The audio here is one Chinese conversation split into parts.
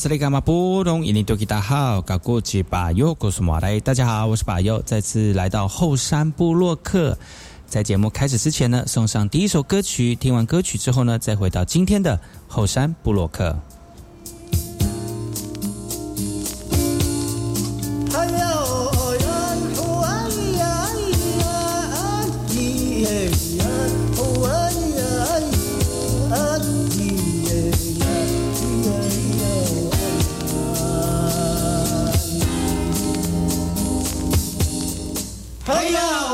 哎哦，这里干嘛不懂？印尼多吉大好，搞过去把右，告诉马来，大家好，我是巴尤，再次来到后山部落克。在节目开始之前呢，送上第一首歌曲。听完歌曲之后呢，再回到今天的后山部落克。Oh yeah.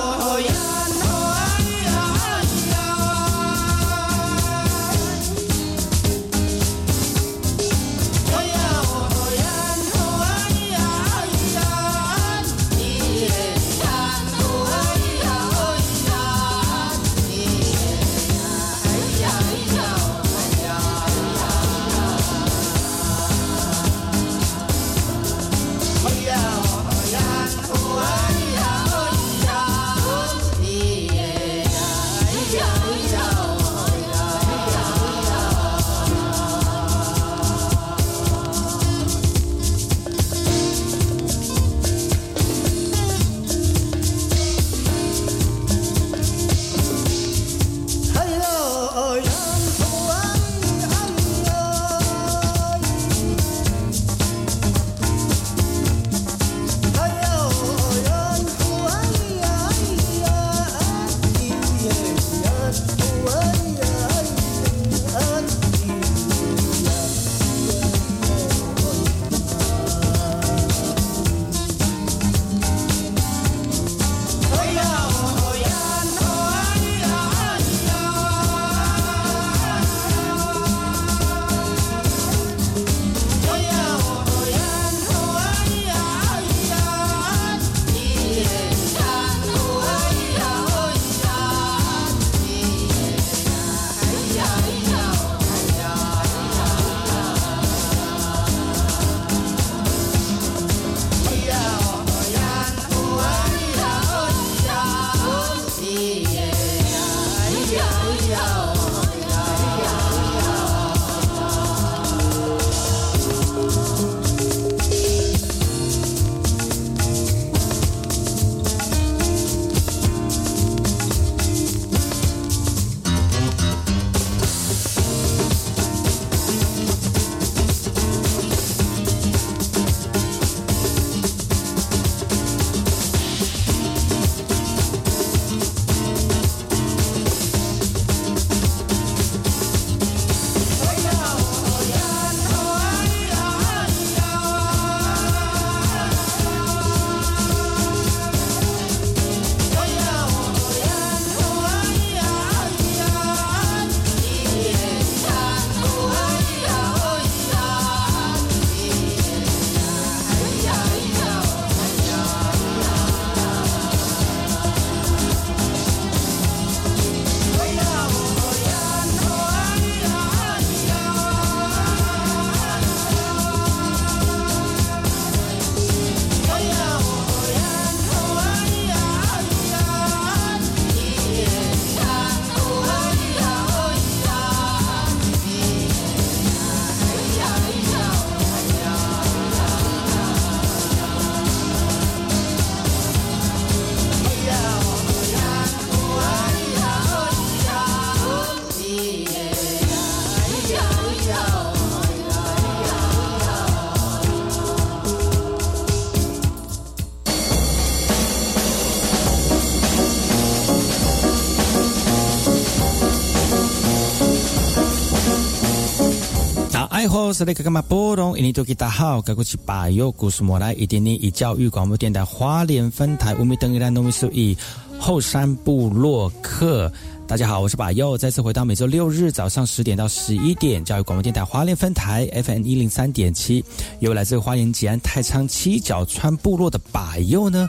嗨，我是那个嘛波动？印尼多吉大好，该过去把右故事莫来，一点点以教育广播电台花莲分台乌米登伊兰农米苏以后山部落客。大家好，我是把右，再次回到每周六日早上十点到十一点，教育广播电台花莲分台 FM 一零三点七，由来自花莲吉安太仓七角川部落的把右呢。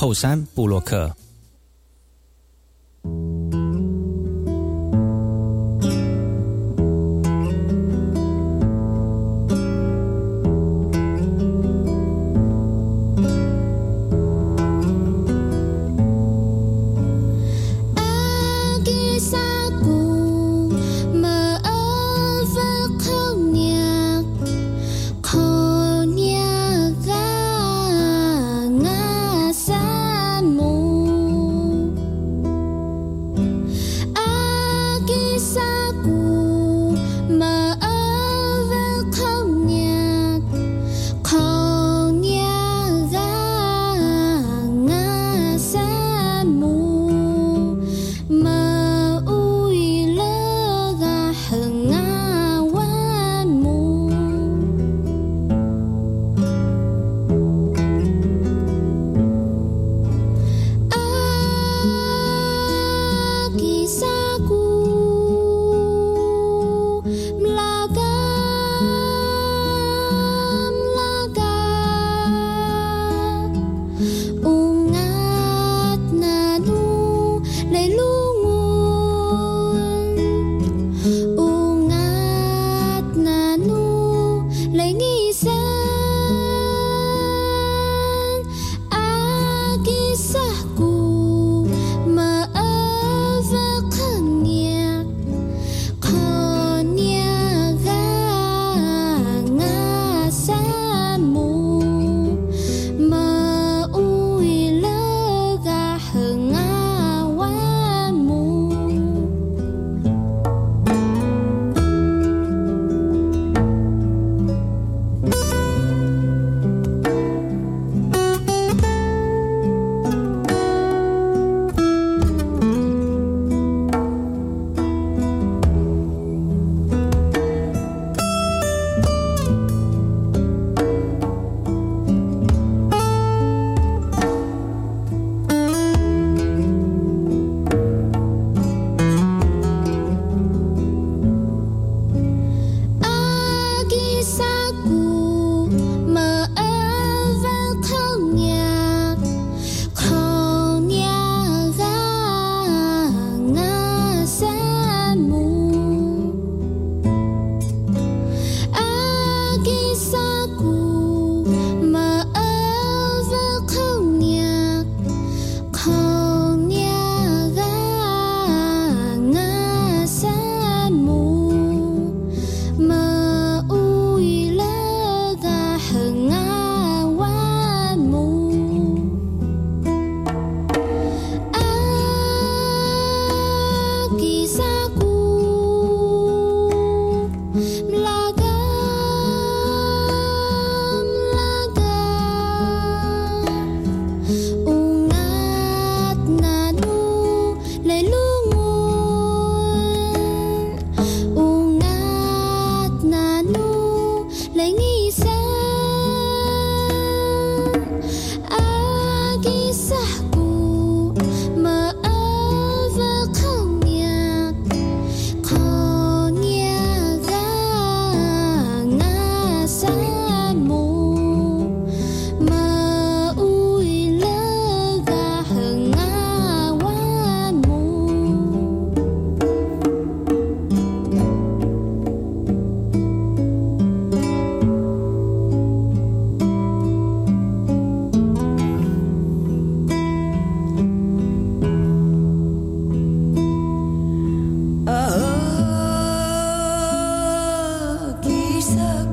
后山布洛克。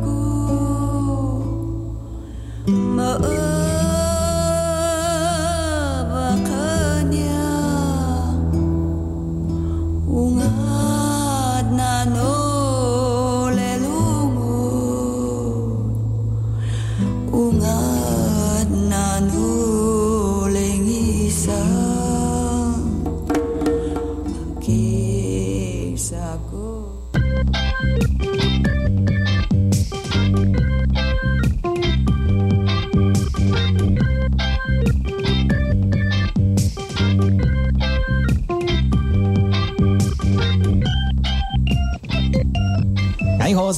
cô. Mơ ước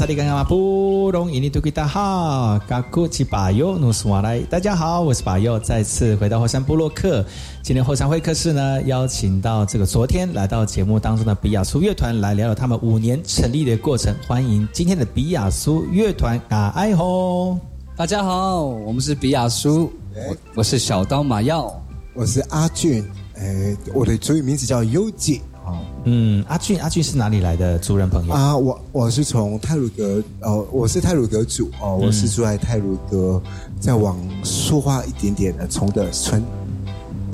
哎吼，萨利干嘛布隆伊尼图吉达哈，嘎古奇巴尤努斯瓦来。大家好，我是巴尤，再次回到后山部落克。今天后山会客室呢，邀请到这个昨天来到节目当中的比亚苏乐团来聊聊他们五年成立的过程。欢迎今天的比亚苏乐团啊，哎吼，大家好，我们是比亚苏，我我是小刀马耀，我是阿俊，哎，我的主语名字叫优姐。嗯，阿俊，阿俊是哪里来的族人朋友？啊？我我是从泰鲁德，哦，我是泰鲁德族哦，我是住在泰鲁德，再往苏花一点点的崇德村。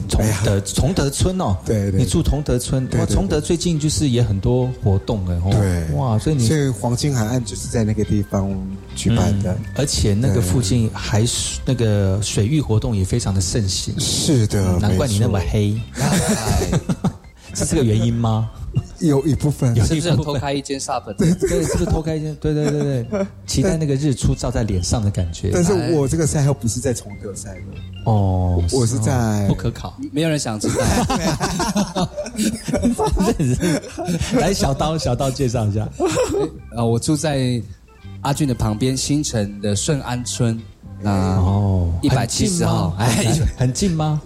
崇德崇德村哦，对对，你住崇德村，哇，崇德最近就是也很多活动哎，对，哇，所以你所以黄金海岸就是在那个地方举办的，而且那个附近还是那个水域活动也非常的盛行，是的，难怪你那么黑。是这个原因吗？有一部分，是不是偷开一间 shop？对对，是不是偷开一间？对对对对，期待那个日出照在脸上的感觉。但是我这个赛后不是在崇德赛的哦，我是在不可考，没有人想知道。来，小刀，小刀介绍一下。啊，我住在阿俊的旁边，新城的顺安村。那哦，一百七十号，哎，很近吗？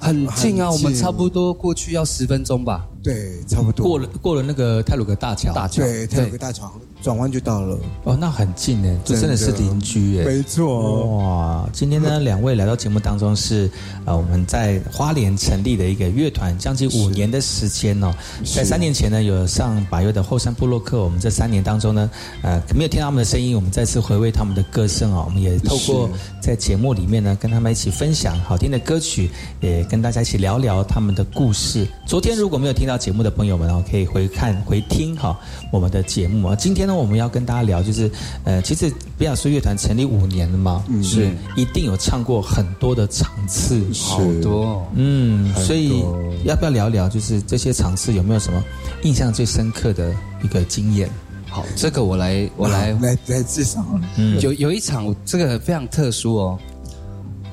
很近啊，我们差不多过去要十分钟吧。对，差不多。过了过了那个泰鲁格大桥，大桥。对泰鲁格大桥转弯就到了。哦，那很近呢，这真的是邻居哎，没错。哇，今天呢，两位来到节目当中是呃，我们在花莲成立的一个乐团，将近五年的时间哦。在三年前呢，有上百月的后山部落客，我们这三年当中呢，呃，没有听到他们的声音，我们再次回味他们的歌声啊。我们也透过在节目里面呢，跟他们一起分享好听的歌曲，也跟大家一起聊聊他们的故事。昨天如果没有听到节目的朋友们哦，可以回看回听哈我们的节目啊。今天呢，我们要跟大家聊，就是呃，其实比亚苏乐团成立五年了嘛，是。一定有唱过很多的场次，好多，嗯，所以要不要聊聊，就是这些场次有没有什么印象最深刻的一个经验？好，这个我来，我来。来来介绍。嗯，有有一场，这个非常特殊哦。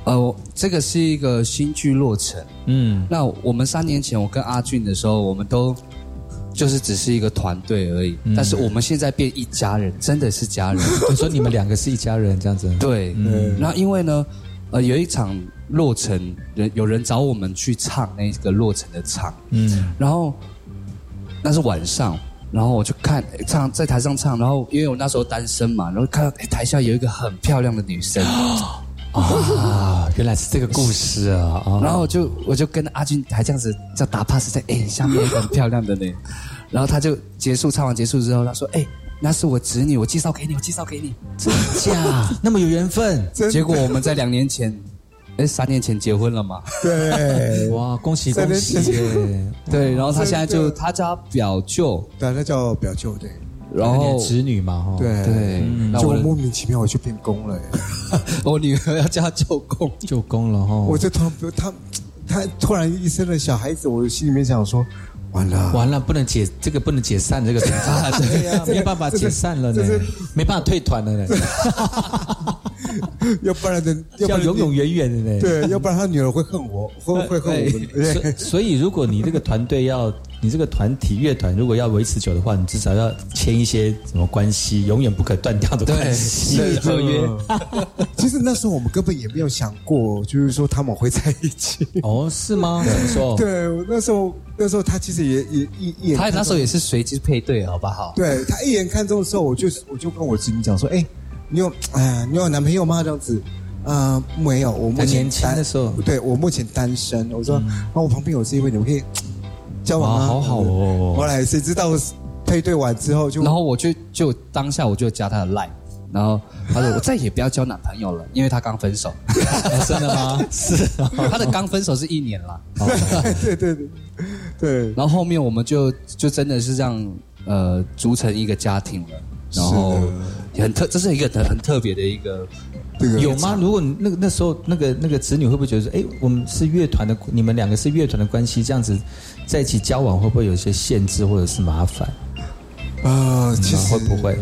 呃，这个是一个新剧落成。嗯，那我们三年前我跟阿俊的时候，我们都就是只是一个团队而已。但是我们现在变一家人，真的是家人。你说你们两个是一家人这样子？对。嗯。然后因为呢，呃，有一场落成，人有人找我们去唱那个落成的场。嗯。然后那是晚上，然后我就看唱在台上唱，然后因为我那时候单身嘛，然后看到台下有一个很漂亮的女生。啊，原来是这个故事啊！然后就我就跟阿俊还这样子叫打 pass 在哎下面一个很漂亮的呢，然后他就结束唱完结束之后，他说哎那是我侄女，我介绍给你，我介绍给你，真假 那么有缘分？结果我们在两年前，哎三年前结婚了嘛？对，哇恭喜恭喜！对，然后他现在就他叫表舅，对，他叫表舅对。然后侄女嘛，对对，就莫名其妙我去变工了，我女儿要叫她舅公，舅公了哈。我就突然他他突然一生了小孩子，我心里面想说，完了完了，不能解这个不能解散这个，对呀，没办法解散了呢，没办法退团了呢。要不然的，要永永远远的呢。对，要不然他女儿会恨我，会会恨我们。所以，如果你这个团队要，你这个团体乐团如果要维持久的话，你至少要签一些什么关系，永远不可断掉的关系合约。其实那时候我们根本也没有想过，就是说他们会在一起。哦，是吗？怎么说？对，那时候那时候他其实也也一一眼，他那时候也是随机配对，好不好？对他一眼看中的时候，我就我就跟我侄女讲说，哎。你有哎，你有男朋友吗？这样子，啊，没有。我目前单的时候，对我目前单身。我说，那我旁边有这一位，你们可以交往吗？好好哦。后来谁知道配对完之后就，然后我就就当下我就加他的 line，然后他说我再也不要交男朋友了，因为他刚分手。真的吗？是，他的刚分手是一年了。对对对对。然后后面我们就就真的是这样呃组成一个家庭了。然后很特，这是一个很很特别的一个，有吗？如果那个那时候那个那个子女会不会觉得说，哎，我们是乐团的，你们两个是乐团的关系，这样子在一起交往会不会有一些限制或者是麻烦？呃，其实会不会？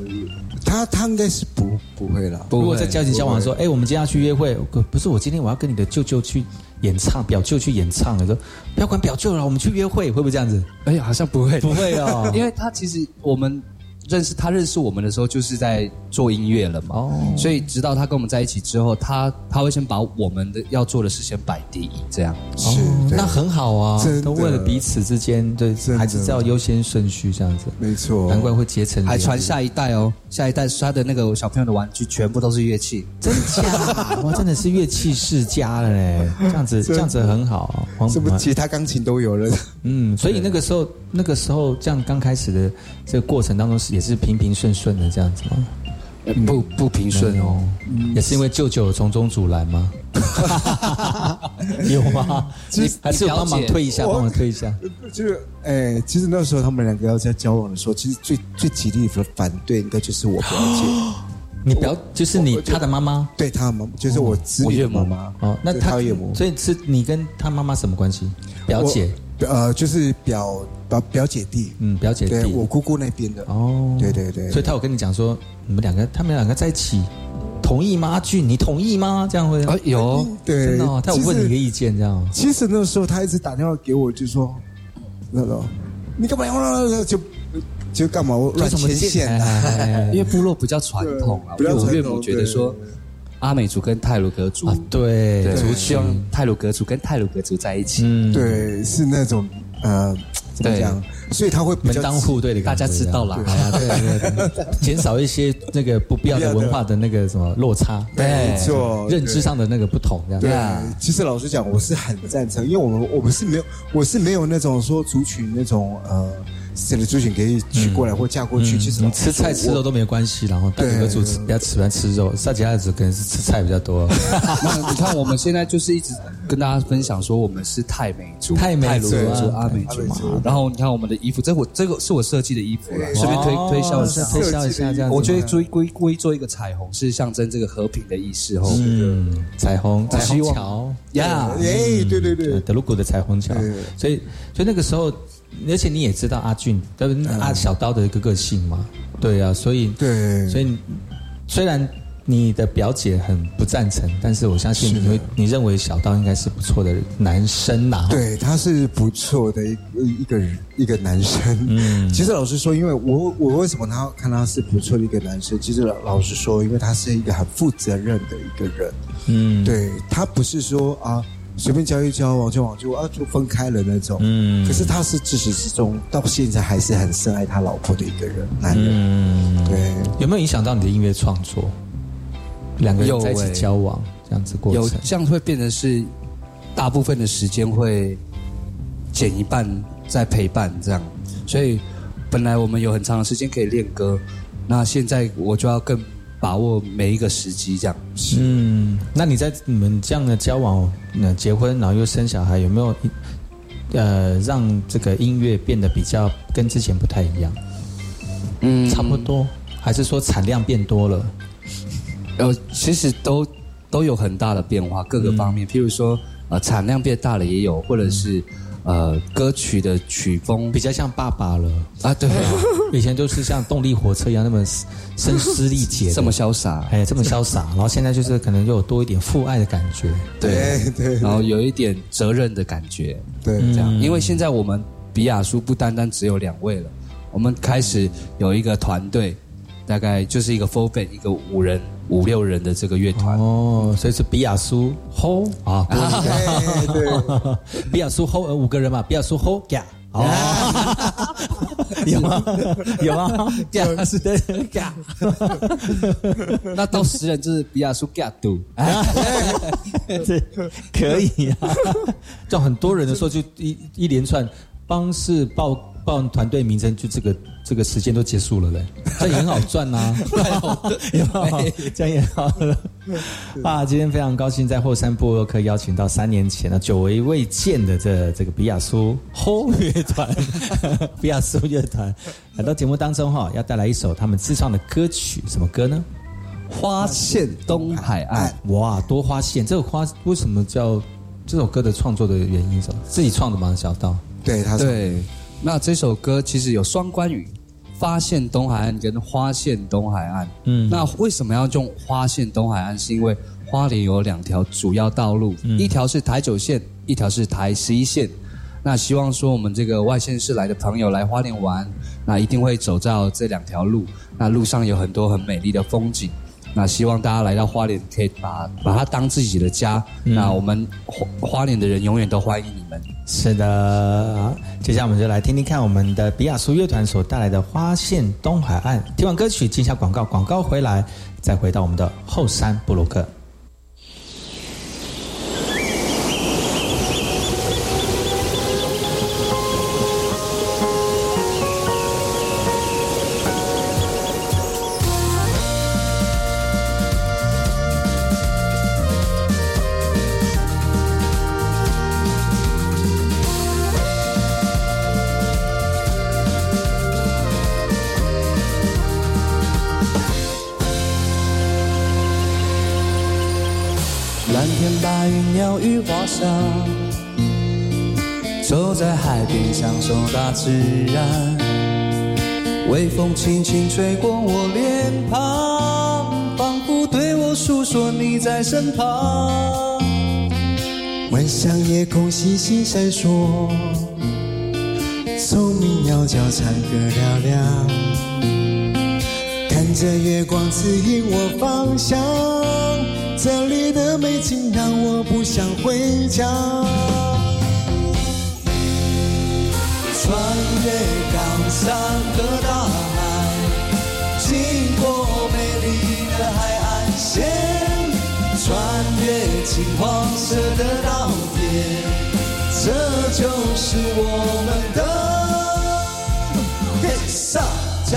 他他应该是不不会啦。如果在交情交往说，哎，我们今天要去约会，不是我今天我要跟你的舅舅去演唱，表舅去演唱，说不要管表舅了，我们去约会，会不会这样子？哎呀，好像不会，不会哦，因为他其实我们。认识他认识我们的时候，就是在做音乐了嘛。哦，所以直到他跟我们在一起之后，他他会先把我们的要做的事先摆第一，这样。是，那很好啊，都为了彼此之间，对，还是要优先顺序这样子。没错，难怪会结成，还传下一代哦。下一代他的那个小朋友的玩具全部都是乐器，真假？哇，真的是乐器世家了嘞。这样子，这样子很好。是不是其他、钢琴都有了？嗯，所以那个时候，那个时候这样刚开始的这个过程当中是。也是平平顺顺的这样子吗？不不平顺哦，也是因为舅舅从中阻拦吗？有吗？还是帮忙推一下，帮忙推一下。就是，哎，其实那时候他们两个要在交往的时候，其实最最极力的反对，应该就是我表姐。你表就是你他的妈妈？对他妈，就是我子女的妈妈。哦，那他岳母，所以是你跟他妈妈什么关系？表姐。呃，就是表表表姐弟，嗯，表姐弟，我姑姑那边的哦，对对对，所以他有跟你讲说，你们两个，他们两个在一起，同意吗？阿俊，你同意吗？这样会啊有，对，真的，他有问你一个意见，这样。其实那时候他一直打电话给我，就说那个，你干嘛要就就干嘛乱牵线啊？因为部落比较传统啊，因为我岳母觉得说。阿美族跟泰鲁格族，对，族希望泰鲁格族跟泰鲁格族在一起，嗯，对，是那种呃，怎么讲？所以他会门当户对的，大家知道了，对对对，减少一些那个不必要的文化的那个什么落差，没错，认知上的那个不同，这样。对，其实老实讲，我是很赞成，因为我们我们是没有，我是没有那种说族群那种呃。谁的族群可以娶过来或嫁过去？其实你吃菜吃肉都没有关系，然后大哥族比较喜欢吃肉，萨吉亚子可能是吃菜比较多。你看我们现在就是一直跟大家分享说，我们是泰美族、泰美族、阿美族嘛。然后你看我们的衣服，这我这个是我设计的衣服了，顺便推推销一下，推销一下这样。我觉得做归归做一个彩虹，是象征这个和平的意思哦。嗯，彩虹彩虹桥呀，哎，对对对，德鲁古的彩虹桥。所以所以那个时候。而且你也知道阿俊跟阿小刀的一个个性嘛，对啊，所以对，所以虽然你的表姐很不赞成，但是我相信你会，你认为小刀应该是不错的男生呐？对，他是不错的一一个人，一个男生。嗯，其实老实说，因为我我为什么他看他是不错的一个男生？其实老老实说，因为他是一个很负责任的一个人。嗯，对他不是说啊。随便交一交往就往就啊就分开了那种，嗯，可是他是自始至终到现在还是很深爱他老婆的一个人，男人，嗯，对，有没有影响到你的音乐创作？两个人在一起交往这样子过程，有这样会变成是大部分的时间会减一半在陪伴这样，所以本来我们有很长的时间可以练歌，那现在我就要更。把握每一个时机，这样。嗯，那你在你们这样的交往、那结婚，然后又生小孩，有没有呃让这个音乐变得比较跟之前不太一样？嗯，差不多，还是说产量变多了？呃，其实都都有很大的变化，各个方面。譬如说，呃，产量变大了也有，或者是。呃，歌曲的曲风。比较像爸爸了。啊，对，以前就是像动力火车一样那么 声嘶力竭，这么潇洒，哎，这么潇洒，然后现在就是可能又有多一点父爱的感觉，对对，然后有一点责任的感觉，对，这样，因为现在我们比亚叔不单单只有两位了，我们开始有一个团队。大概就是一个 full band，一个五人、五六人的这个乐团。哦，所以是比亚苏。Hold 啊，对对，比亚苏 hold 五个人嘛，比亚苏 hold 嘎，哦，有吗？有吗？嘎是的嘎，那到十人就是比亚苏嘎度，这可以啊，叫很多人的时候就一一连串帮式报。报团队名称，就这个这个时间都结束了嘞，这也很好赚 呐，这样也好。啊，今天非常高兴在后山部落可以邀请到三年前呢久违未见的这这个比亚苏后乐团，比亚苏乐团来到节目当中哈，要带来一首他们自创的歌曲，什么歌呢？花线东海岸。哇，多花线，这个花为什么叫这首歌的创作的原因什么？自己创的吗？小道？对，他对。那这首歌其实有双关语，发现东海岸跟花县东海岸。嗯，那为什么要用花县东海岸？是因为花莲有两条主要道路，一条是台九线，一条是台十一线。那希望说我们这个外县市来的朋友来花莲玩，那一定会走到这两条路。那路上有很多很美丽的风景。那希望大家来到花莲，可以把把它当自己的家。那我们花花莲的人永远都欢迎你们。是的，接下来我们就来听听看我们的比亚苏乐团所带来的《花县东海岸》。听完歌曲，进下广告，广告回来，再回到我们的后山布鲁克。自然。微风轻轻吹过我脸庞，仿佛对我诉说你在身旁。晚上夜空星星闪烁，虫鸣鸟叫，唱歌嘹亮。看着月光指引我方向，这里的美景让我不想回家。穿越高山和大海，经过美丽的海岸线，穿越金黄色的稻田，这就是我们的黑沙家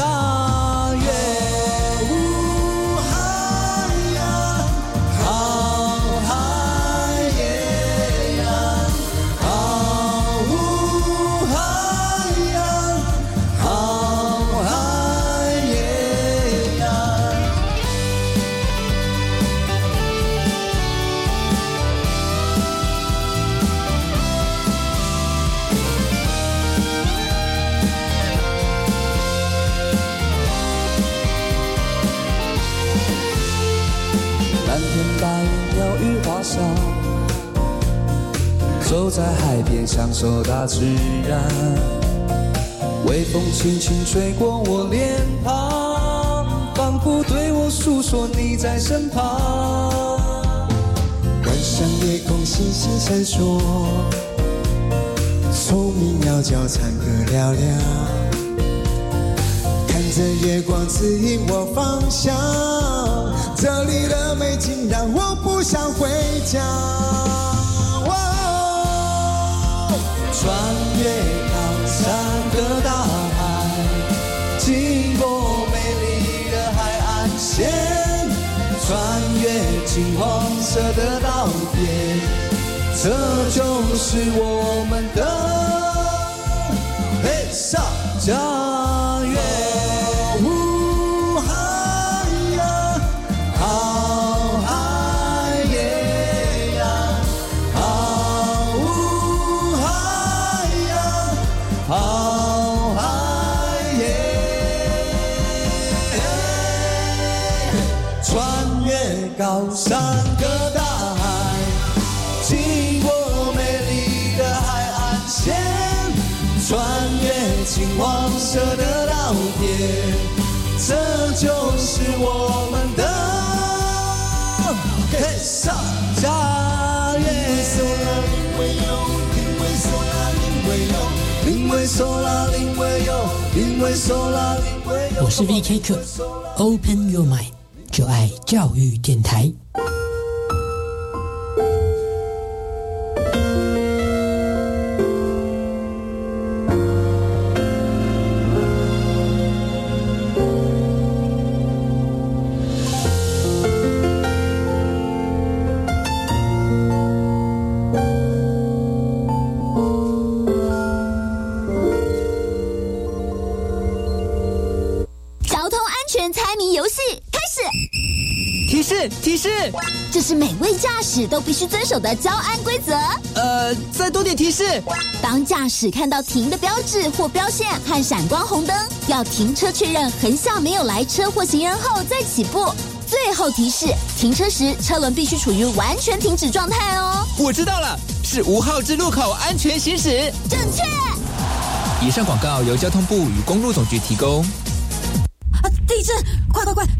走在海边，享受大自然。微风轻轻吹过我脸庞，仿佛对我诉说你在身旁。晚上夜空星星闪烁，虫鸣鸟叫，唱歌嘹亮。看着月光指引我方向，这里的美景让我不想回家。越高山和大海，经过美丽的海岸线，穿越金黄色的稻田，这就是我们的黑沙家我是 VK 客，Open Your Mind，就爱教育电台。示提示，这是每位驾驶都必须遵守的交安规则。呃，再多点提示。当驾驶看到停的标志或标线和闪光红灯，要停车确认横向没有来车或行人后再起步。最后提示：停车时车轮必须处于完全停止状态哦。我知道了，是五号之路口安全行驶。正确。以上广告由交通部与公路总局提供。啊地震！快快快，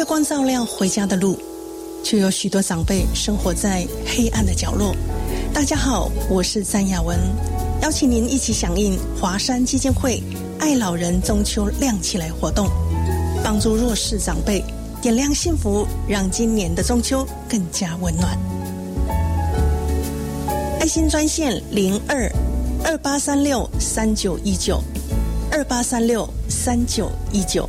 月光照亮回家的路，却有许多长辈生活在黑暗的角落。大家好，我是詹雅文，邀请您一起响应华山基金会“爱老人中秋亮起来”活动，帮助弱势长辈点亮幸福，让今年的中秋更加温暖。爱心专线零二二八三六三九一九二八三六三九一九。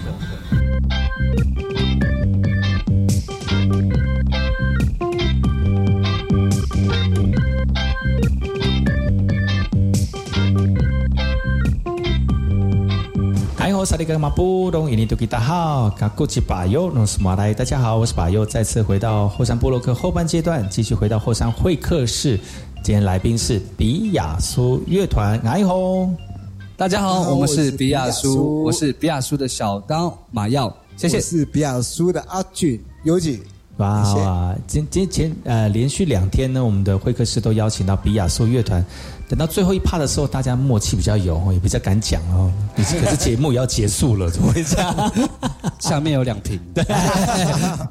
萨利格马布隆伊尼图吉达好，卡古吉巴尤诺斯马来，大家好，我是巴尤，再次回到后山布洛克后半阶段，继续回到后山会客室。今天来宾是比亚苏乐团，爱红，大家好，我们是比亚苏，我是比亚苏的小刀马耀，谢谢，是比亚苏的阿俊尤吉。哇，今今前呃连续两天呢，我们的会客室都邀请到比亚苏乐团。等到最后一趴的时候，大家默契比较有，也比较敢讲哦。可是节目也要结束了，怎么会这样？下面有两瓶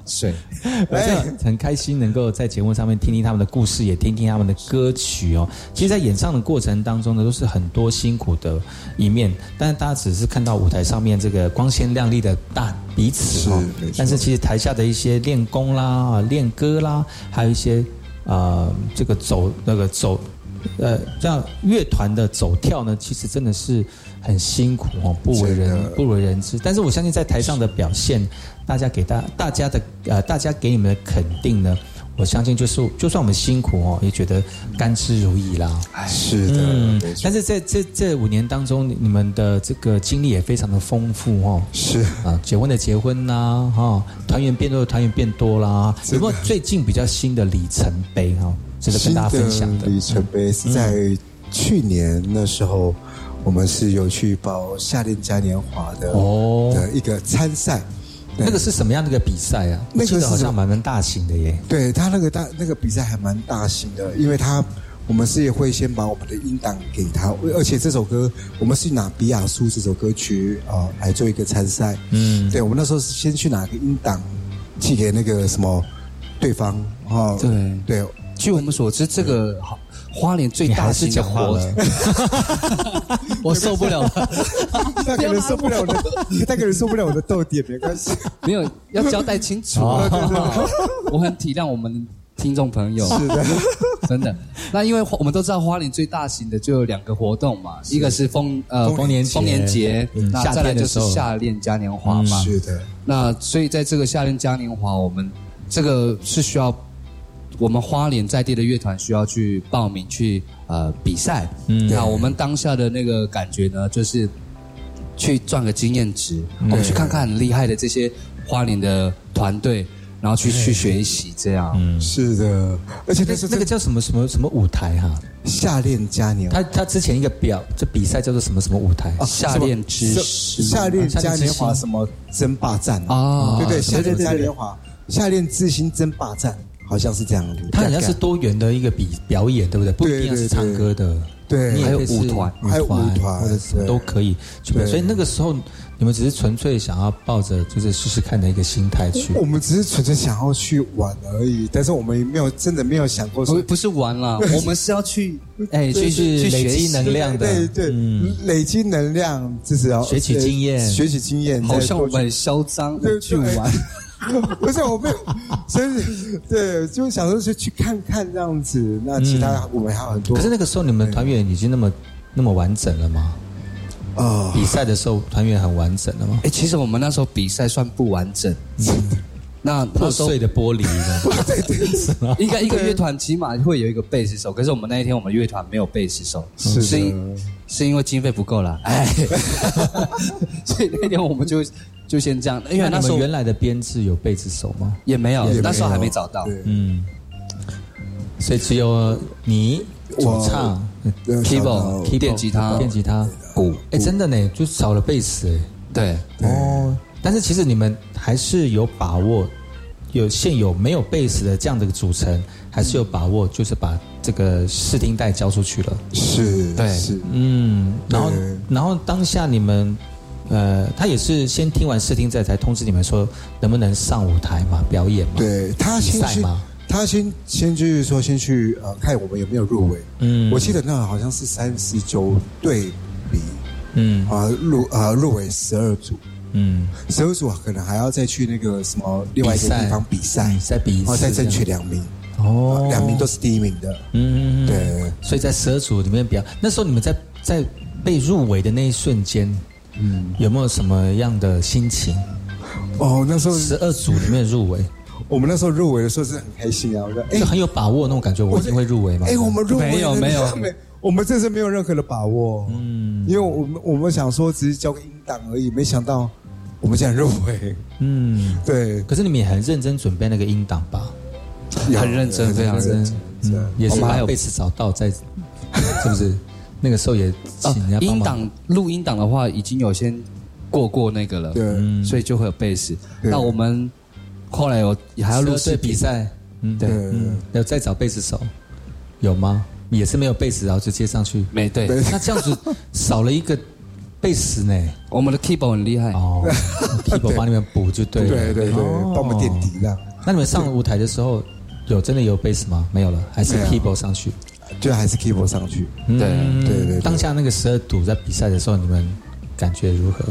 水，我很开心能够在节目上面听听他们的故事，也听听他们的歌曲哦。其实，在演唱的过程当中呢，都是很多辛苦的一面，但是大家只是看到舞台上面这个光鲜亮丽的大彼此哦。但是，其实台下的一些练功啦、练歌啦，还有一些呃，这个走那个走。呃，这样乐团的走跳呢，其实真的是很辛苦哦，不为人不为人知。但是我相信在台上的表现，大家给大大家的呃，大家给你们的肯定呢，我相信就是就算我们辛苦哦，也觉得甘之如饴啦。是的，嗯。但是在这这五年当中，你们的这个经历也非常的丰富哦。是啊，结婚的结婚啦，哈，团员变多的团员变多啦。有没有最近比较新的里程碑哈？值得跟大家分享的里程碑是在去年那时候，我们是有去报夏令嘉年华的哦的一个参赛。那个是什么样的一个比赛啊？那个好像蛮蛮大型的耶。对他那个大那个比赛还蛮大型的，因为他我们是也会先把我们的音档给他，而且这首歌我们是拿比亚苏这首歌曲啊来做一个参赛。嗯，对，我们那时候是先去拿个音档寄给那个什么对方啊，对对。据我们所知，这个花莲最大型的活，我受不了了。那个人受不了我的，那个人受不了我的逗点，没关系。没有要交代清楚。我很体谅我们听众朋友，是的，真的。那因为我们都知道花莲最大型的就有两个活动嘛，一个是丰呃丰年丰年节，那再来就是夏恋嘉年华嘛。是的。那所以在这个夏恋嘉年华，我们这个是需要。我们花莲在地的乐团需要去报名去呃比赛，嗯，那我们当下的那个感觉呢，就是去赚个经验值，我们去看看很厉害的这些花莲的团队，然后去去学习这样，嗯，是的，而且那是那个叫什么什么什么舞台哈，夏恋嘉年，他他之前一个表这比赛叫做什么什么舞台，夏恋之夏恋嘉年华什么争霸战啊，对对，夏恋嘉年华夏恋之星争霸战。好像是这样子。它好像是多元的一个比表演，对不对？不一定是唱歌的，对，你也可以是舞团还有舞团或者是都可以。对所以那个时候你们只是纯粹想要抱着就是试试看的一个心态去。我们只是纯粹想要去玩而已，但是我们也没有真的没有想过说不不是玩啦，我们是要去哎就去去是累积能量的，对对，嗯，累积能量，就是要学取经验学习经验，好像我们很嚣张对去玩。不是我没有，所以对，就想说是去看看这样子。那其他我们还有很多，可是那个时候你们团员已经那么那么完整了吗？啊，比赛的时候团员很完整了吗？哎，其实我们那时候比赛算不完整，那破碎的玻璃的，对对是吗？应该一个乐团起码会有一个贝斯手，可是我们那一天我们乐团没有贝斯手，是是因，是因为经费不够了，哎，所以那天我们就就先这样，因为那时候们原来的编制有贝斯手吗？也没有那时候还没找到。嗯，所以只有你主唱、对 keyboard 电吉他。电吉他、鼓，哎，真的呢，就少了贝斯哎。对，哦，但是其实你们还是有把握，有现有没有贝斯的这样的一个组成，还是有把握，就是把这个试听带交出去了。是，对。是，嗯，然后然后当下你们，呃，他也是先听完试听再才通知你们说能不能上舞台嘛，表演嘛，对他比先去赛嘛，他先先就是说先去呃看我们有没有入围。嗯。我记得那好像是三十九对比嗯。啊入啊入围十二组，嗯，十二组可能还要再去那个什么另外一个地方比赛，再比一次然后再争取两名，哦。啊，两名都是第一名的。嗯，对，所以在十二组里面比较，那时候你们在在被入围的那一瞬间，嗯，有没有什么样的心情？哦，那时候十二组里面入围，我们那时候入围的时候是很开心啊，我说很有把握那种感觉，我一定会入围嘛。哎，我们入围了没有没有没，我们这次没有任何的把握，嗯，因为我们我们想说只是交个音档而已，没想到我们竟然入围，嗯，对，可是你们也很认真准备那个音档吧？很认真，非常认真。嗯，也是还有把贝斯找到，在是不是？那个时候也哦请人家帮忙。音档录音档的话，已经有先过过那个了，对。嗯。所以就会有贝斯。对。那我们后来有还要录视频比，赛，嗯，对。嗯，要再找贝斯手，有吗？也是没有贝斯，然后就接上去。没对，对。那这样子少了一个贝斯呢？我们的 keyboard 很厉害，哦，keyboard 帮你们补就对了。对对对，哦。帮我们垫底这样，那你们上舞台的时候，有真的有贝斯吗？没有了，还是 keyboard 上去？就还是 keyboard 上去，嗯对对对对当下那个十二组在比赛的时候，你们感觉如何？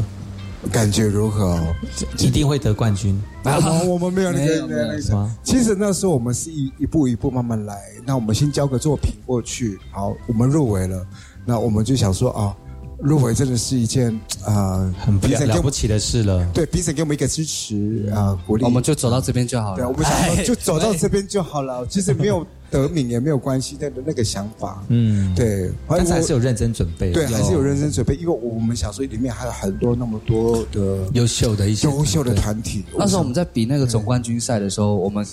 感觉如何哦？一定会得冠军我们 我们没有那个没有没有那个是吗？其实那时候我们是一一步一步慢慢来，那我们先交个作品过去，好，我们入围了，那我们就想说啊，入围真的是一件啊，很不评审给我们了不起的事了。对评审给我们一个支持啊，鼓励，我们就走到这边就好了对，了我。们想说 就走到这边就好了，其实没有得名也没有关系，那个那个想法，嗯，对，但是还是有认真准备，对，还是有认真准备，因为我们小说里面还有很多那么多的优秀的一些优秀的团体，那时候我们在比那个总冠军赛的时候，我们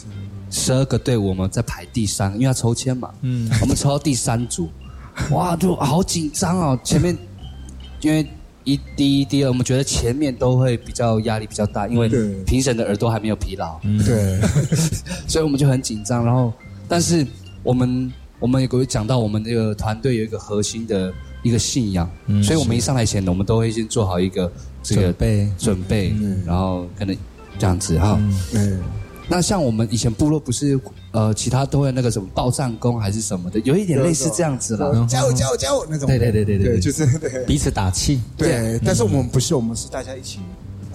十二个队伍我们在排第三，因为要抽签嘛。嗯，我们抽到第三组，哇，就好紧张哦。前面因为一第一、第二，我们觉得前面都会比较压力比较大，因为对。评审的耳朵还没有疲劳，对。所以我们就很紧张。然后，但是我们我们有讲到我们这个团队有一个核心的一个信仰，所以我们一上来前，我们都会先做好一个这个准备。准备，然后可能这样子哈。嗯。那像我们以前部落不是呃，其他都会那个什么报战功还是什么的，有一点类似这样子啦。加油加油加油那种，对对对对对对，就是。彼此打气。对，但是我们不是，我们是大家一起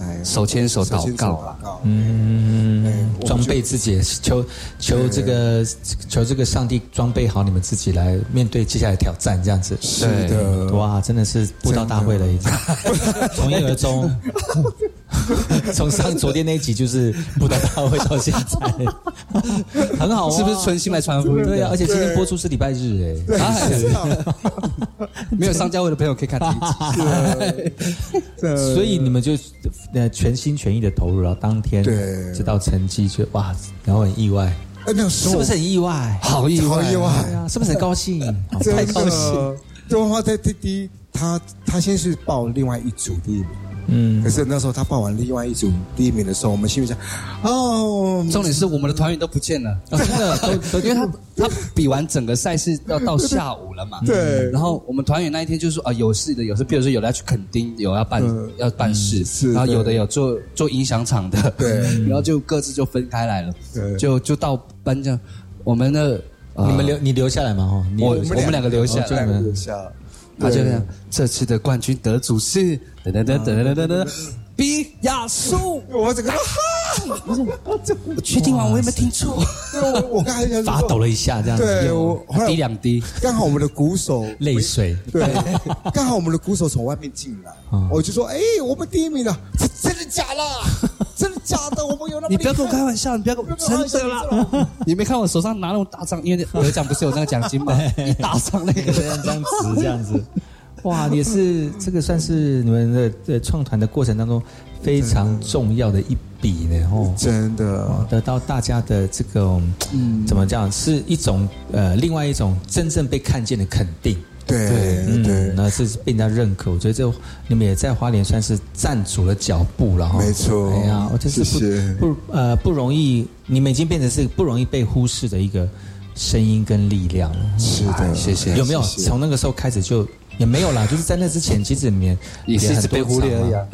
来手牵手祷告，嗯，装备自己，求求这个求这个上帝装备好你们自己来面对接下来挑战，这样子。是的，哇，真的是布道大会了，已经 从一而终。从上昨天那一集就是布道大会到现在，很好啊，是不是存心来传福音？的？对啊，而且今天播出是礼拜日哎，啊 没有上教会的朋友可以看这一集。所以你们就呃全心全意的投入，然后当天对。知道成绩就哇，然后很意外，哎，那个时候是不是很意外？好意外，好意外。啊，是不是很高兴？太高兴。的，对话在第第一，他他先是报另外一组第一名，嗯，可是那时候他报完另外一组第一名的时候，我们心里想，哦，重点是我们的团员都不见了，真的都都因为他他比完整个赛事要到下午了嘛，对，然后我们团员那一天就说啊有事的有事，比如说有的要去垦丁，有要办要办事，是，然后有的有做做音响场的，对，然后就各自就分开来了，对，就就到颁奖，我们的你们留你留下来嘛哈，我我们两个留下，留下。他就这样，这次的冠军得主是噔噔噔噔噔噔噔，比亚苏。我整个哈，我确定吗？我有没有听错？我我刚才发抖了一下，这样对，滴两滴。刚好我们的鼓手泪水，对，刚好我们的鼓手从外面进来，我就说：“哎，我们第一名了，真的假的？真的假的？我们有那么……你不要跟我开玩笑，你不要跟我真的啦！你没看我手上拿那种大章，因为有奖不是有那个奖金吗？一大张那个这样子，这样子。”哇，也是这个算是你们的在创团的过程当中非常重要的一笔呢，哦，真的得到大家的这个嗯，怎么讲，是一种呃，另外一种真正被看见的肯定，对，嗯，那是被人家认可。我觉得这你们也在花莲算是站住了脚步了，哈，没错。哎呀，我真是不不呃不容易，你们已经变成是不容易被忽视的一个声音跟力量了。是的，谢谢。有没有从那个时候开始就？也没有啦，就是在那之前，其实里面也是很被忽略而已啊，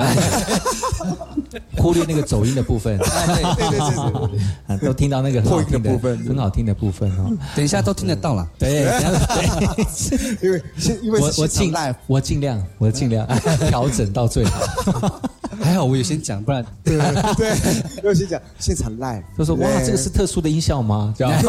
忽略那个走音的部分，对对对对，都听到那个破音的部分，很好听的部分哦。等一下都听得到了，对，因为因为我我尽我尽量我尽量调整到最好。还好我有先讲，不然对对，有先讲现场 live，就说哇，这个是特殊的音效吗？这样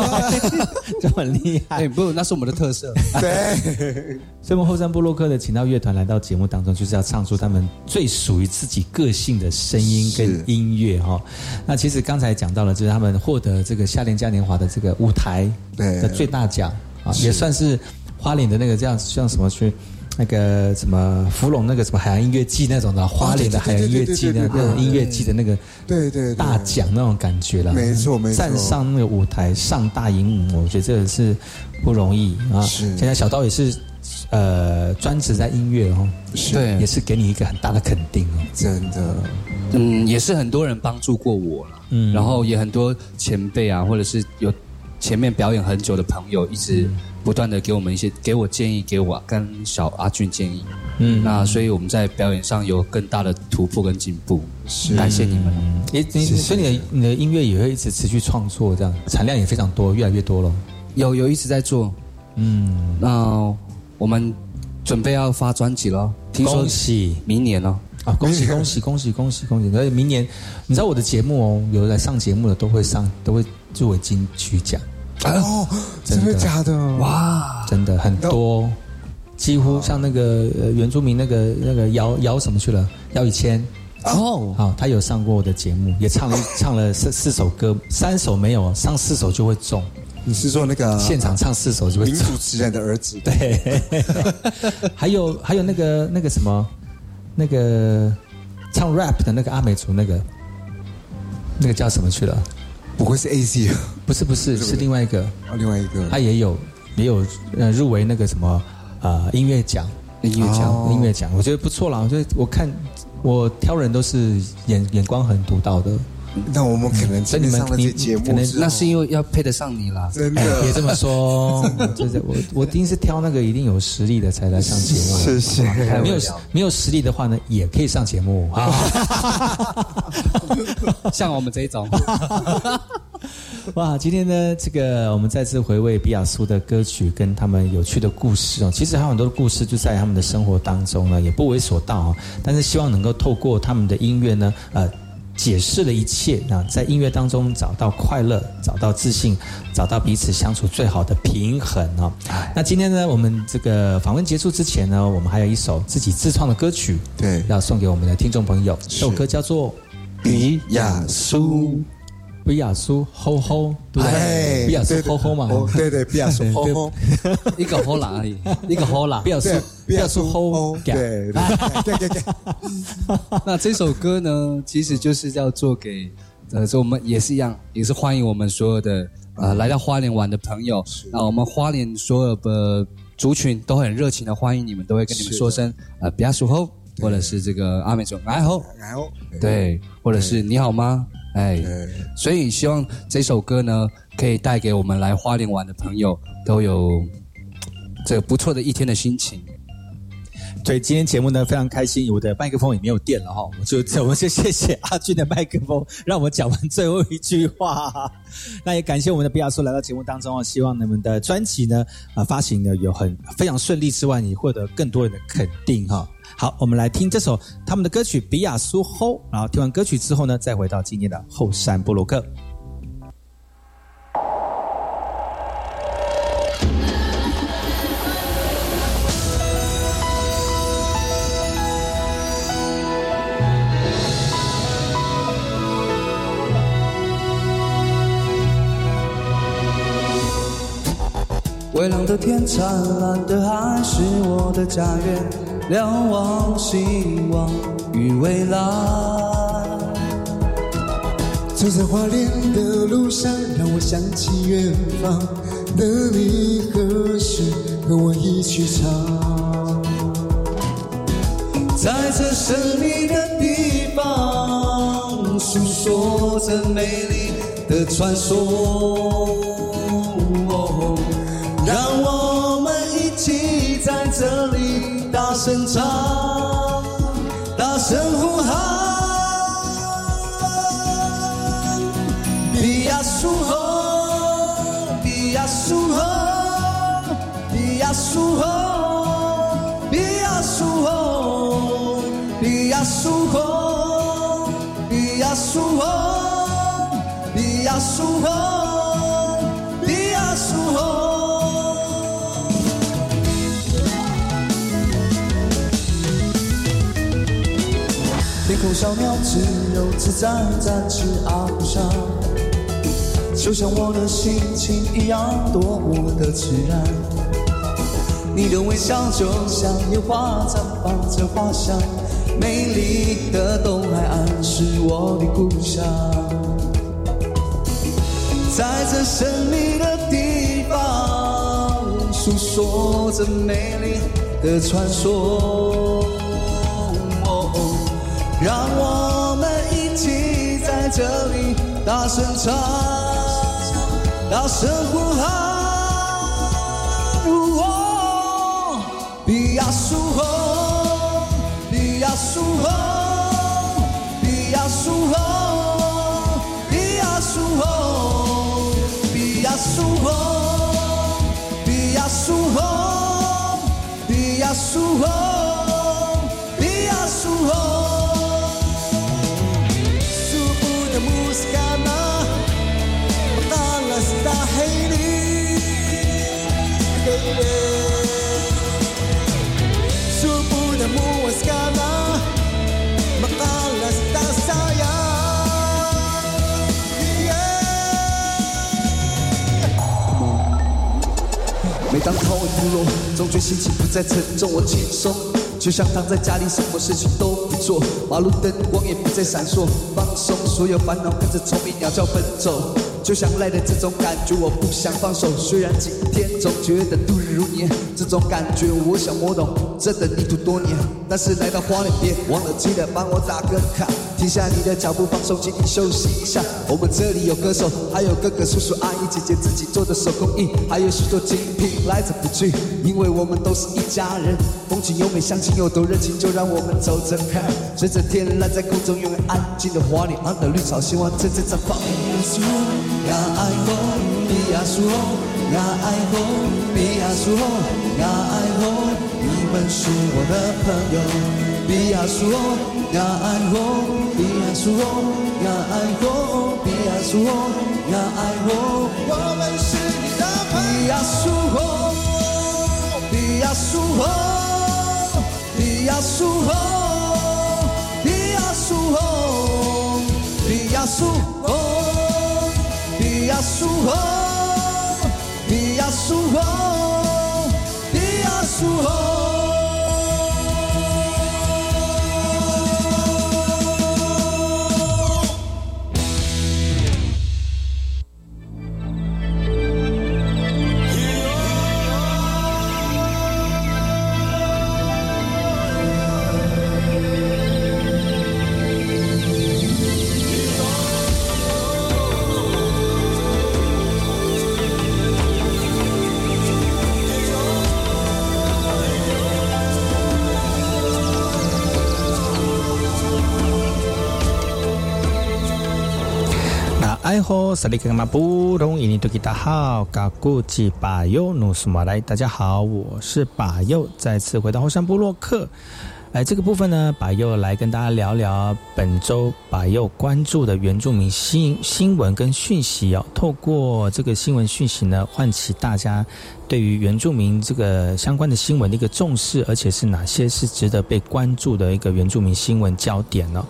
就很厉害。不，那是我们的特色。对，所以我们后山部落客的请到乐团来到节目当中，就是要唱出他们最属于自己个性的声音跟音乐哈。那其实刚才讲到了，就是他们获得这个夏联嘉年华的这个舞台的最大奖啊，也算是花脸的那个这样像什么去。那个什么芙蓉那个什么海洋音乐季那种的花莲的海洋音乐季那那种音乐季的那个对对大奖那种感觉了，没错没错，站上那个舞台上大荧幕，我觉得这个是不容易啊。现在小刀也是呃专职在音乐哦，对，也是给你一个很大的肯定哦，真的，嗯，也是很多人帮助过我了，嗯，然后也很多前辈啊，或者是有前面表演很久的朋友一直。不断的给我们一些给我建议，给我跟小阿俊建议，嗯，那所以我们在表演上有更大的突破跟进步，是感谢你们。你你所以你的你的音乐也会一直持续创作，这样产量也非常多，越来越多了。有有一直在做，嗯，那我们准备要发专辑了，听说明年哦，啊，恭喜恭喜恭喜恭喜恭喜！而且明年，你知道我的节目哦，有来上节目的都会上，都会作为金曲奖。哦，真的假的？哇，真的很多，几乎像那个原住民那个那个姚姚什么去了？姚以谦哦，好，他有上过我的节目，也唱了 唱了四四首歌，三首没有，上四首就会中。你是说那个现场唱四首就会？名主持人的儿子对，还有还有那个那个什么那个唱 rap 的那个阿美族那个那个叫什么去了？不会是 A Z？不是不是是另外一个啊，另外一个他也有也有呃入围那个什么呃音乐奖音乐奖音乐奖，我觉得不错啦。我觉得我看我挑人都是眼眼光很独到的。那我们可能真的上了这节目，可能那是因为要配得上你啦。真的 别这么说，就是我我一定是挑那个一定有实力的才来上节目。谢谢。没有没有实力的话呢，也可以上节目啊。像我们这一种。哇，今天呢，这个我们再次回味比亚苏的歌曲跟他们有趣的故事哦。其实还有很多的故事就在他们的生活当中呢，也不为所道啊。但是希望能够透过他们的音乐呢，呃。解释了一切啊，在音乐当中找到快乐，找到自信，找到彼此相处最好的平衡啊。那今天呢，我们这个访问结束之前呢，我们还有一首自己自创的歌曲，对，要送给我们的听众朋友。这首歌叫做《比亚苏》。比亚苏吼吼，对，比亚苏吼吼嘛，对对，比亚苏吼吼，一 个吼啦而已，一个吼啦，比亚苏比亚苏吼，对对对对。那这首歌呢，其实就是要做给呃，说我们也是一样，也是欢迎我们所有的呃来到花莲玩的朋友。那我们花莲所有的族群都很热情的欢迎你们，都会跟你们说声呃比亚苏吼。或者是这个阿美说哎吼，然后对，或者是你好吗？哎，对所以希望这首歌呢，可以带给我们来花莲玩的朋友都有这个不错的一天的心情。对，今天节目呢非常开心，我的麦克风也没有电了哈，我就 我们就谢谢阿俊的麦克风，让我们讲完最后一句话。那也感谢我们的比亚苏来到节目当中哦，希望你们的专辑呢啊发行呢有很非常顺利之外，你获得更多人的肯定哈。好，我们来听这首他们的歌曲《比亚苏吼》，然后听完歌曲之后呢，再回到今天的后山布鲁克。蔚蓝的天，灿烂的海，是我的家园。瞭望希望与未来。走在花莲的路上，让我想起远方的你，何时和我一起唱？在这神秘的地方，诉说着美丽的传说。让我们一起在这里声唱，大声呼喊。比亚苏吼，比亚苏吼，比亚苏吼，比亚苏吼，比亚苏吼，比亚苏吼，比亚苏吼，小鸟自由自在展翅翱翔，就像我的心情一样，多么的自然。你的微笑就像烟花绽放着花香，美丽的东海岸是我的故乡。在这神秘的地方，诉说着美丽的传说。让我们一起在这里大声唱，大声呼喊。哦比亚苏吼，比亚苏吼，比亚苏吼，比亚苏吼，比亚苏吼，比亚苏吼，比亚苏吼，每当靠近部落，总觉心情不再沉重，我轻松，就像躺在家里，什么事情都不做，马路灯光也不再闪烁，放松，所有烦恼跟着虫鸣鸟叫奔走，就像赖的这种感觉，我不想放手。虽然今天总觉得度日如年，这种感觉我想摸懂，这等泥土多年，但是来到花莲别忘了记得帮我打个卡，停下你的脚步，放松，请你休息一下。我们这里有歌手，还有哥哥、叔叔、阿姨、姐姐自己做的手工艺，还有许多精品来者不拒，因为我们都是一家人。风景优美，乡亲又多热情，就让我们走着看。随着天蓝在空中永远安静的花莲安的绿草，希望真正绽放。比亚苏吼，呀爱吼，比亚苏吼，呀爱吼，你们是我的朋友。比亚苏吼，呀爱吼，比亚苏吼，呀爱吼，比亚苏吼，呀爱吼，我们是你的朋友。比亚苏吼，比亚苏吼，比亚苏吼，比亚苏吼，比亚苏吼。比亚苏吼，比亚苏吼，比哎吼。萨利格马布隆伊尼多吉达好，嘎古吉巴尤努苏马来，大家好，我是巴尤，再次回到后山部落客。哎，这个部分呢，把又来跟大家聊聊本周把又关注的原住民新新闻跟讯息哦。透过这个新闻讯息呢，唤起大家对于原住民这个相关的新闻的一个重视，而且是哪些是值得被关注的一个原住民新闻焦点呢？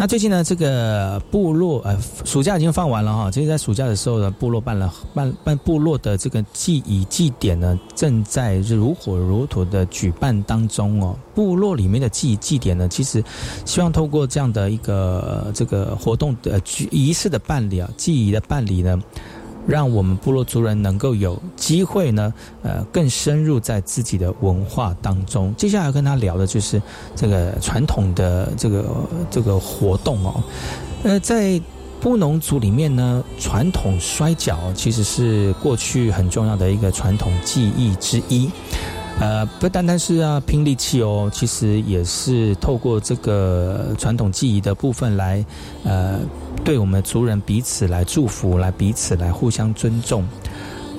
那最近呢，这个部落呃，暑假已经放完了哈。其实，在暑假的时候呢，部落办了办办部落的这个祭仪祭典呢，正在如火如荼的举办当中哦。部落里面的祭祭典呢，其实希望透过这样的一个这个活动的仪式的办理啊，祭仪的办理呢。让我们部落族人能够有机会呢，呃，更深入在自己的文化当中。接下来要跟他聊的就是这个传统的这个这个活动哦。呃，在布农族里面呢，传统摔跤其实是过去很重要的一个传统技艺之一。呃，不单单是要拼力气哦，其实也是透过这个传统技艺的部分来，呃，对我们族人彼此来祝福，来彼此来互相尊重。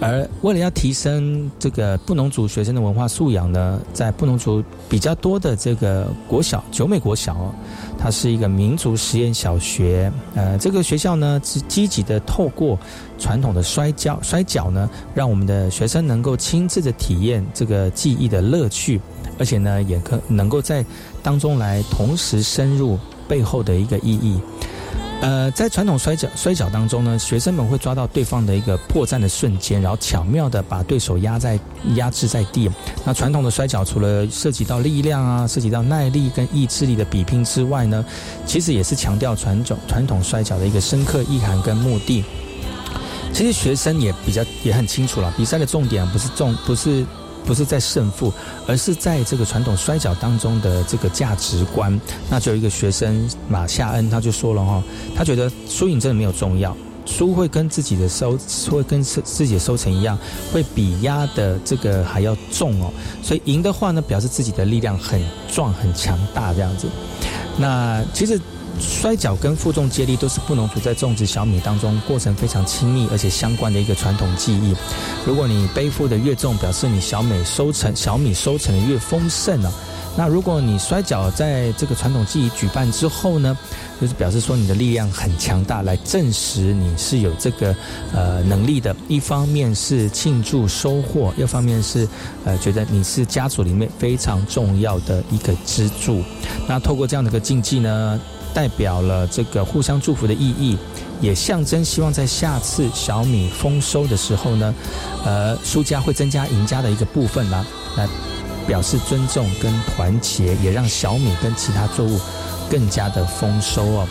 而为了要提升这个布农族学生的文化素养呢，在布农族比较多的这个国小九美国小，它是一个民族实验小学。呃，这个学校呢是积极的透过传统的摔跤摔跤呢，让我们的学生能够亲自的体验这个技艺的乐趣，而且呢也可能够在当中来同时深入背后的一个意义。呃，在传统摔跤摔跤当中呢，学生们会抓到对方的一个破绽的瞬间，然后巧妙的把对手压在压制在地。那传统的摔跤除了涉及到力量啊，涉及到耐力跟意志力的比拼之外呢，其实也是强调传统传统摔跤的一个深刻意涵跟目的。其实学生也比较也很清楚了，比赛的重点不是重不是。不是在胜负，而是在这个传统摔跤当中的这个价值观。那就有一个学生马夏恩，他就说了哈，他觉得输赢真的没有重要，输会跟自己的收，会跟自自己的收成一样，会比压的这个还要重哦。所以赢的话呢，表示自己的力量很壮很强大这样子。那其实。摔跤跟负重接力都是布农族在种植小米当中过程非常亲密而且相关的一个传统技艺。如果你背负的越重，表示你小米收成小米收成的越丰盛啊。那如果你摔跤在这个传统技艺举办之后呢，就是表示说你的力量很强大，来证实你是有这个呃能力的。一方面是庆祝收获，一方面是呃觉得你是家族里面非常重要的一个支柱。那透过这样的一个竞技呢？代表了这个互相祝福的意义，也象征希望在下次小米丰收的时候呢，呃，输家会增加赢家的一个部分啦，来表示尊重跟团结，也让小米跟其他作物更加的丰收哦。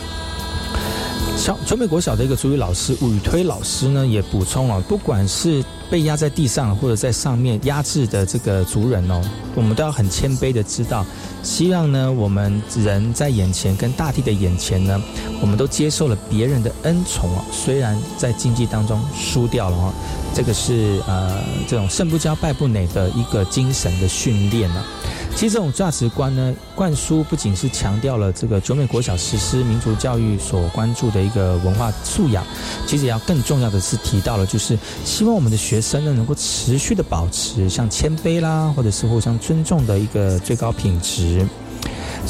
小九美国小的一个主语老师武推老师呢，也补充了，不管是被压在地上或者在上面压制的这个族人哦，我们都要很谦卑的知道。希望呢，我们人在眼前跟大地的眼前呢，我们都接受了别人的恩宠啊。虽然在竞技当中输掉了哦，这个是呃这种胜不骄败不馁的一个精神的训练呢。其实这种价值观呢，灌输不仅是强调了这个九美国小实施民族教育所关注的一个文化素养，其实也要更重要的是提到了，就是希望我们的学生呢能够持续的保持像谦卑啦，或者是互相尊重的一个最高品质。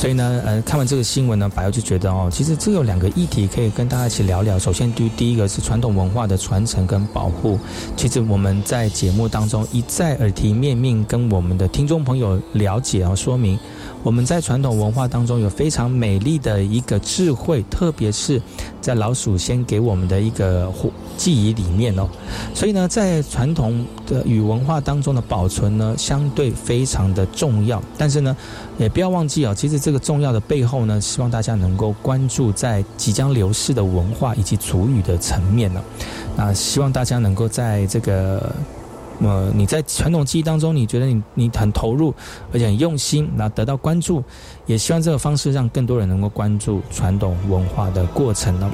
所以呢，呃，看完这个新闻呢，白鸥就觉得哦，其实这有两个议题可以跟大家一起聊聊。首先，第第一个是传统文化的传承跟保护。其实我们在节目当中一再耳提面命，跟我们的听众朋友了解啊，说明。我们在传统文化当中有非常美丽的一个智慧，特别是在老鼠先给我们的一个记忆里面哦。所以呢，在传统的与文化当中的保存呢，相对非常的重要。但是呢，也不要忘记哦，其实这个重要的背后呢，希望大家能够关注在即将流逝的文化以及族语的层面呢。那希望大家能够在这个。那么你在传统记忆当中，你觉得你你很投入，而且很用心，那得到关注，也希望这个方式让更多人能够关注传统文化的过程呢。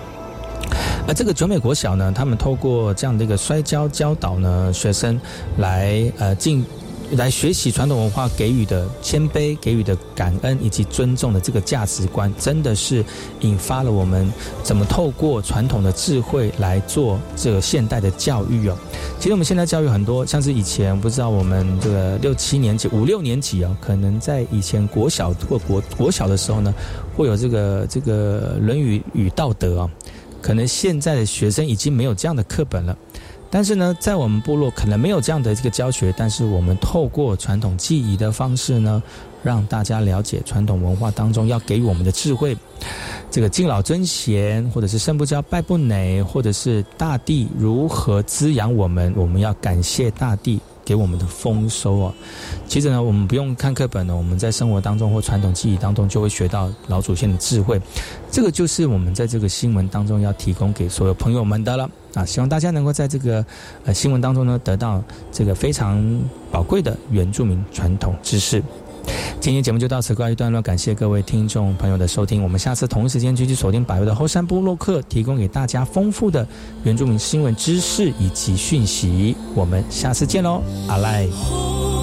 而这个九美国小呢，他们透过这样的一个摔跤教导呢，学生来呃进来学习传统文化给予的谦卑、给予的感恩以及尊重的这个价值观，真的是引发了我们怎么透过传统的智慧来做这个现代的教育哦。其实我们现在教育很多，像是以前不知道我们这个六七年级、五六年级哦，可能在以前国小或国国小的时候呢，会有这个这个《论语》与道德啊，可能现在的学生已经没有这样的课本了。但是呢，在我们部落可能没有这样的这个教学，但是我们透过传统记忆的方式呢，让大家了解传统文化当中要给予我们的智慧，这个敬老尊贤，或者是生不教败不馁，或者是大地如何滋养我们，我们要感谢大地。给我们的丰收啊！其实呢，我们不用看课本呢，我们在生活当中或传统记忆当中就会学到老祖先的智慧。这个就是我们在这个新闻当中要提供给所有朋友们的了啊！希望大家能够在这个呃新闻当中呢，得到这个非常宝贵的原住民传统知识。今天节目就到此告一段落，感谢各位听众朋友的收听。我们下次同一时间继续锁定百位的后山部落客，提供给大家丰富的原住民新闻知识以及讯息。我们下次见喽，阿赖。